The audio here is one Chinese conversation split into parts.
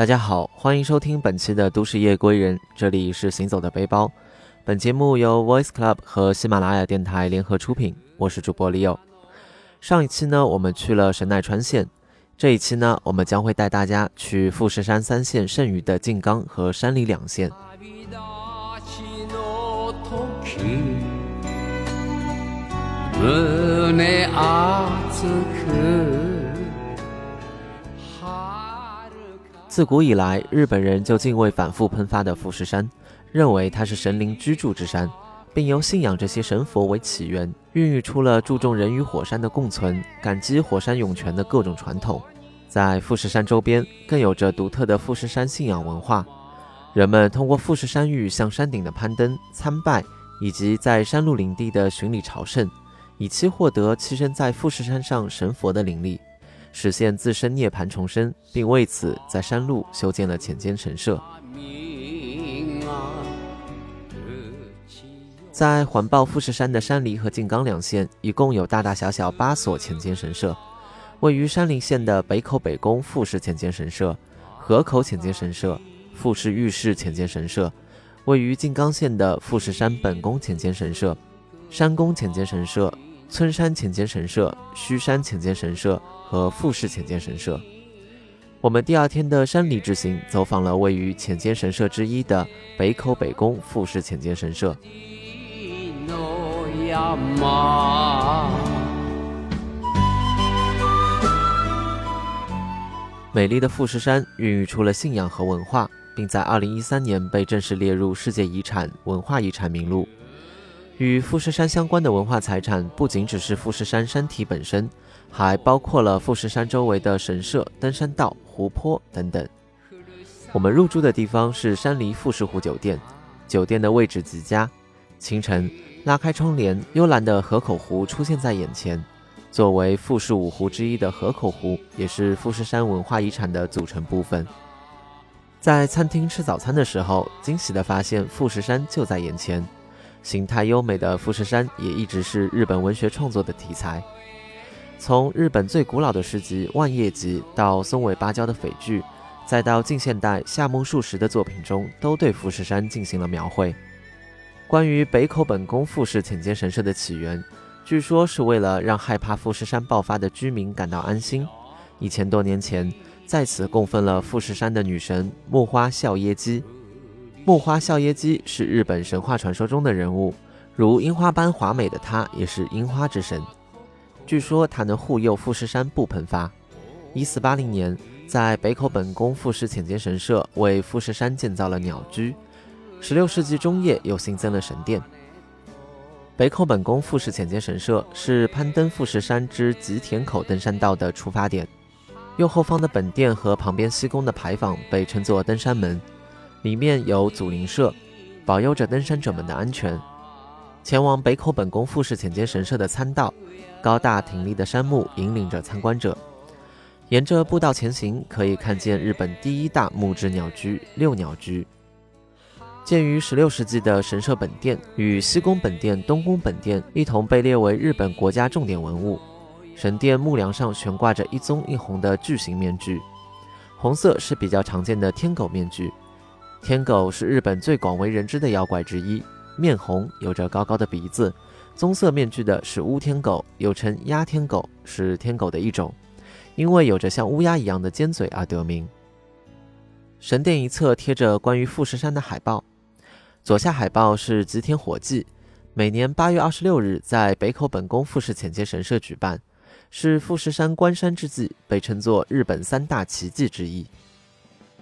大家好，欢迎收听本期的都市夜归人，这里是行走的背包。本节目由 Voice Club 和喜马拉雅电台联合出品，我是主播 Leo。上一期呢，我们去了神奈川县，这一期呢，我们将会带大家去富士山三县剩余的静冈和山梨两县。自古以来，日本人就敬畏反复喷发的富士山，认为它是神灵居住之山，并由信仰这些神佛为起源，孕育出了注重人与火山的共存、感激火山涌泉的各种传统。在富士山周边，更有着独特的富士山信仰文化。人们通过富士山域向山顶的攀登、参拜，以及在山路领地的巡礼朝圣，以期获得栖身在富士山上神佛的灵力。实现自身涅槃重生，并为此在山路修建了浅间神社。在环抱富士山的山梨和静冈两县，一共有大大小小八所浅间神社。位于山梨县的北口北宫富士浅间神社、河口浅间神社、富士御室浅间神社；位于静冈县的富士山本宫浅间神社、山宫浅间神社。村山浅间神社、须山浅间神社和富士浅间神社。我们第二天的山里之行，走访了位于浅间神社之一的北口北宫富士浅间神社。美丽的富士山孕育出了信仰和文化，并在2013年被正式列入世界遗产文化遗产名录。与富士山相关的文化财产不仅只是富士山山体本身，还包括了富士山周围的神社、登山道、湖泊等等。我们入住的地方是山梨富士湖酒店，酒店的位置极佳。清晨拉开窗帘，幽蓝的河口湖出现在眼前。作为富士五湖之一的河口湖，也是富士山文化遗产的组成部分。在餐厅吃早餐的时候，惊喜地发现富士山就在眼前。形态优美的富士山也一直是日本文学创作的题材。从日本最古老的诗集《万叶集》到松尾芭蕉的匪句，再到近现代夏目漱石的作品中，都对富士山进行了描绘。关于北口本宫富士浅间神社的起源，据说是为了让害怕富士山爆发的居民感到安心。一千多年前，在此供奉了富士山的女神木花孝耶姬。木花孝耶姬是日本神话传说中的人物，如樱花般华美的她也是樱花之神。据说她能护佑富士山不喷发。一四八零年，在北口本宫富士浅间神社为富士山建造了鸟居。十六世纪中叶又新增了神殿。北口本宫富士浅间神社是攀登富士山之吉田口登山道的出发点，右后方的本殿和旁边西宫的牌坊被称作登山门。里面有祖灵社，保佑着登山者们的安全。前往北口本宫富士浅间神社的参道，高大挺立的杉木引领着参观者。沿着步道前行，可以看见日本第一大木质鸟居六鸟居。建于16世纪的神社本殿，与西宫本殿、东宫本殿一同被列为日本国家重点文物。神殿木梁上悬挂着一棕一红的巨型面具，红色是比较常见的天狗面具。天狗是日本最广为人知的妖怪之一，面红，有着高高的鼻子。棕色面具的是乌天狗，又称鸦天狗，是天狗的一种，因为有着像乌鸦一样的尖嘴而得名。神殿一侧贴着关于富士山的海报，左下海报是吉田火祭，每年八月二十六日在北口本宫富士浅间神社举办，是富士山关山之际，被称作日本三大奇迹之一。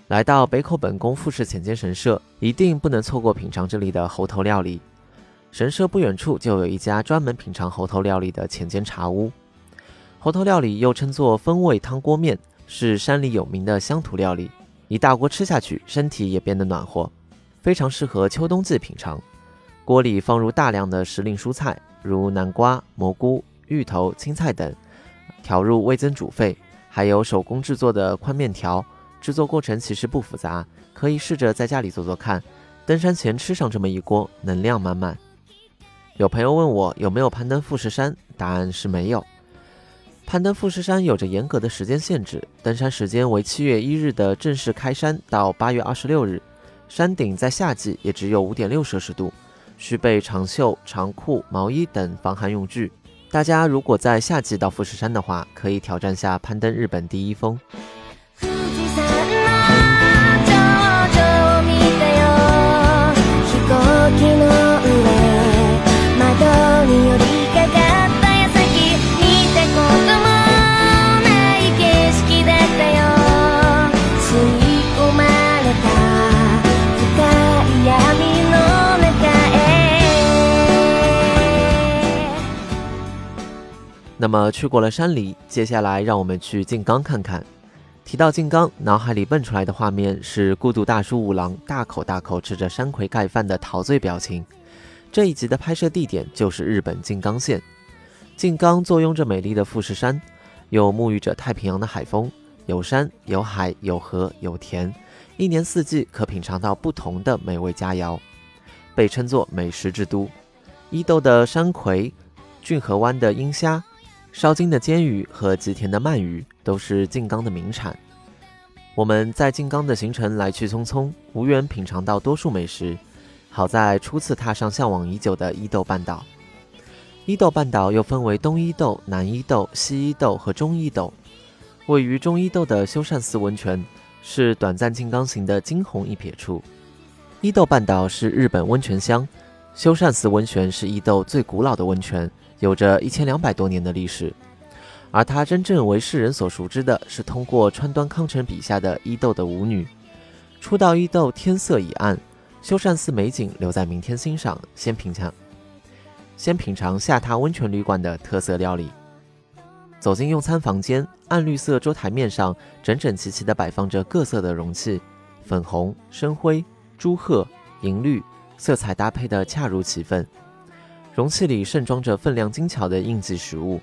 来到北口本宫富士浅间神社，一定不能错过品尝这里的猴头料理。神社不远处就有一家专门品尝猴头料理的浅间茶屋。猴头料理又称作风味汤锅面，是山里有名的乡土料理。一大锅吃下去，身体也变得暖和，非常适合秋冬季品尝。锅里放入大量的时令蔬菜，如南瓜、蘑菇、芋头、青菜等，调入味增煮沸，还有手工制作的宽面条。制作过程其实不复杂，可以试着在家里做做看。登山前吃上这么一锅，能量满满。有朋友问我有没有攀登富士山，答案是没有。攀登富士山有着严格的时间限制，登山时间为七月一日的正式开山到八月二十六日。山顶在夏季也只有五点六摄氏度，需备长袖、长裤、毛衣等防寒用具。大家如果在夏季到富士山的话，可以挑战下攀登日本第一峰。那么去过了山梨，接下来让我们去静冈看看。提到静冈，脑海里蹦出来的画面是孤独大叔五郎大口大口吃着山葵盖饭的陶醉表情。这一集的拍摄地点就是日本静冈县。静冈坐拥着美丽的富士山，又沐浴着太平洋的海风，有山有海有河有田，一年四季可品尝到不同的美味佳肴，被称作美食之都。伊豆的山葵，骏河湾的鹰虾。烧金的煎鱼和吉田的鳗鱼都是静冈的名产。我们在静冈的行程来去匆匆，无缘品尝到多数美食。好在初次踏上向往已久的伊豆半岛。伊豆半岛又分为东伊豆、南伊豆、西伊豆和中伊豆。位于中伊豆的修善寺温泉是短暂静冈行的惊鸿一瞥处。伊豆半岛是日本温泉乡，修善寺温泉是伊豆最古老的温泉。有着一千两百多年的历史，而它真正为世人所熟知的是通过川端康成笔下的伊豆的舞女。初到伊豆，天色已暗，修善寺美景留在明天欣赏。先品尝，先品尝下榻温泉旅馆的特色料理。走进用餐房间，暗绿色桌台面上整整齐齐地摆放着各色的容器，粉红、深灰、朱褐、银绿，色彩搭配的恰如其分。容器里盛装着分量精巧的应季食物，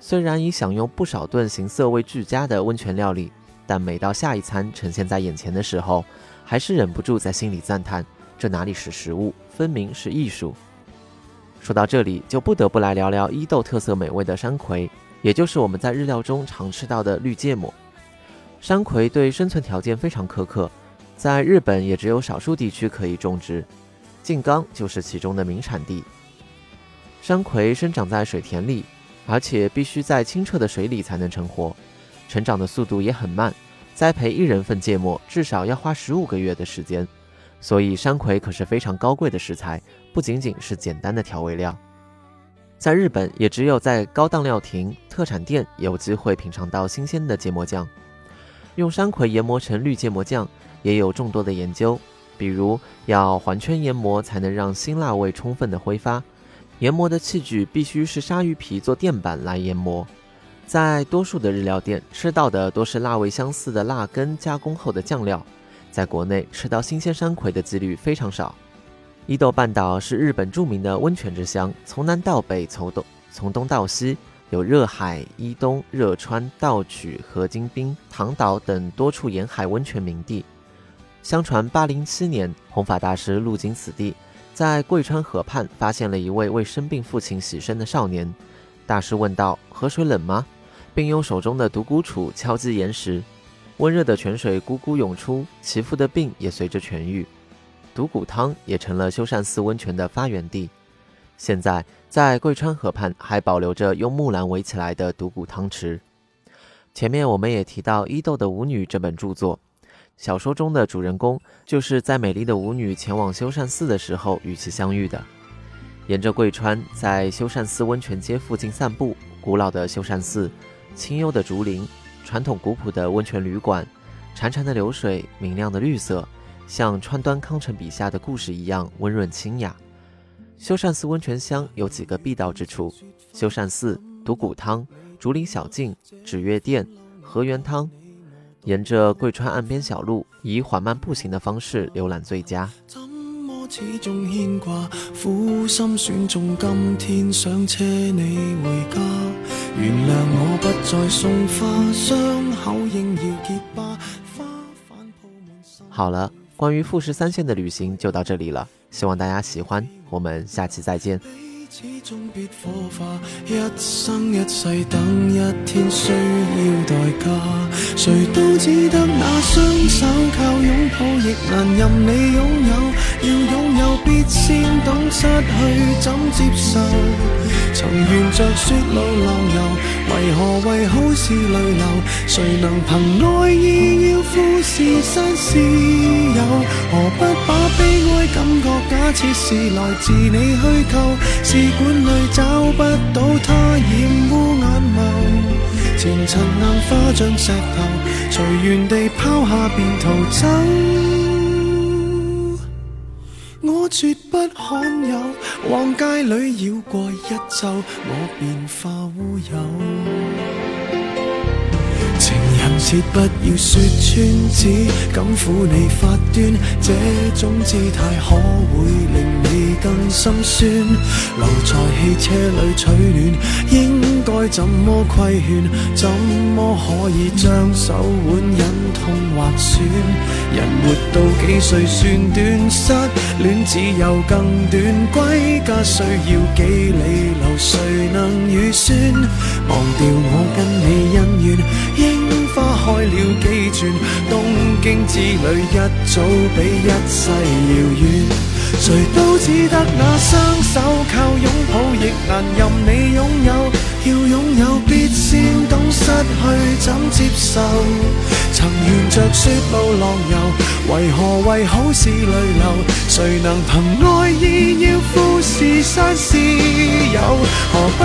虽然已享用不少顿形色味俱佳的温泉料理，但每到下一餐呈现在眼前的时候，还是忍不住在心里赞叹：这哪里是食物，分明是艺术。说到这里，就不得不来聊聊伊豆特色美味的山葵，也就是我们在日料中常吃到的绿芥末。山葵对生存条件非常苛刻，在日本也只有少数地区可以种植，静冈就是其中的名产地。山葵生长在水田里，而且必须在清澈的水里才能成活，成长的速度也很慢。栽培一人份芥末至少要花十五个月的时间，所以山葵可是非常高贵的食材，不仅仅是简单的调味料。在日本，也只有在高档料亭、特产店有机会品尝到新鲜的芥末酱。用山葵研磨成绿芥末酱，也有众多的研究，比如要环圈研磨才能让辛辣味充分的挥发。研磨的器具必须是鲨鱼皮做垫板来研磨，在多数的日料店吃到的都是辣味相似的辣根加工后的酱料，在国内吃到新鲜山葵的几率非常少。伊豆半岛是日本著名的温泉之乡，从南到北，从东从东到西，有热海、伊东、热川、道曲、河津滨、唐岛等多处沿海温泉名地。相传八零七年，弘法大师路经此地。在贵川河畔发现了一位为生病父亲洗身的少年，大师问道：“河水冷吗？”并用手中的独孤杵敲击岩石，温热的泉水咕咕涌出，其父的病也随着痊愈。独骨汤也成了修善寺温泉的发源地。现在在贵川河畔还保留着用木栏围起来的独骨汤池。前面我们也提到《伊豆的舞女》这本著作。小说中的主人公就是在美丽的舞女前往修善寺的时候与其相遇的。沿着贵川，在修善寺温泉街附近散步，古老的修善寺，清幽的竹林，传统古朴的温泉旅馆，潺潺的流水，明亮的绿色，像川端康成笔下的故事一样温润清雅。修善寺温泉乡有几个必到之处：修善寺、独骨汤、竹林小径、纸月殿、河源汤。沿着贵川岸边小路，以缓慢步行的方式浏览最佳。好了，关于富士三线的旅行就到这里了，希望大家喜欢，我们下期再见。始终别火化，一生一世等一天需要代价，谁都只得那双手靠拥抱，亦难任你拥有。要拥有，必先懂失去怎接受。曾沿着雪路浪游，为何为好事泪流？谁能凭爱意要富士山私有？何不把悲哀感觉假设是来自你虚构？试管里找不到它，染污眼眸。前尘硬化像石头，随缘地抛下便逃走。我绝不罕有，往街里绕过一周，我便化乌有。情人节不要说穿，只敢抚你发端，这种姿态可会令你更心酸？留在汽车里取暖，应该怎么规劝？怎么可以将手腕忍痛划损？人活到几岁算短？失恋只有更短，归家需要几里路，谁能预算？忘掉我跟你恩怨，樱花开了几转？经之旅一早比一世遥远。谁都只得那双手靠拥抱，亦难任你拥有。要拥有，必先懂失去怎接受。曾沿着雪路浪游，为何为好事泪流？谁能凭爱意要富士山私有？何不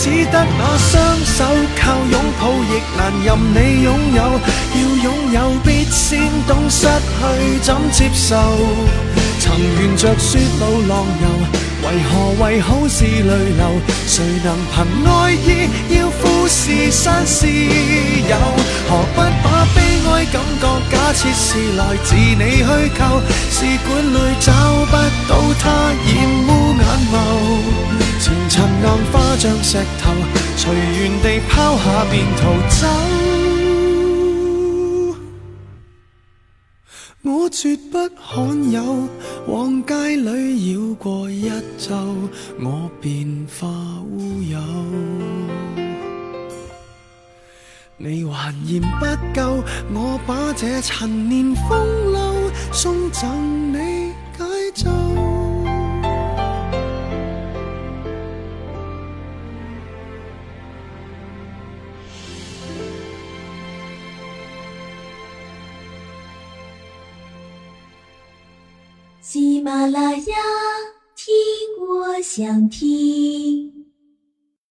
只得那双手靠拥抱，亦难任你拥有。要拥有，必先懂失去怎接受。曾沿着雪路浪游。为何为好事泪流？谁能凭爱意要富士山私有？何不把悲哀感觉假设是来自你虚构？试管里找不到它，染。硬化像石头，随缘地抛下便逃走。我绝不罕有，往街里绕过一周，我便化乌有。你还嫌不够，我把这陈年风流送赠你解咒。喜马拉雅，听我想听。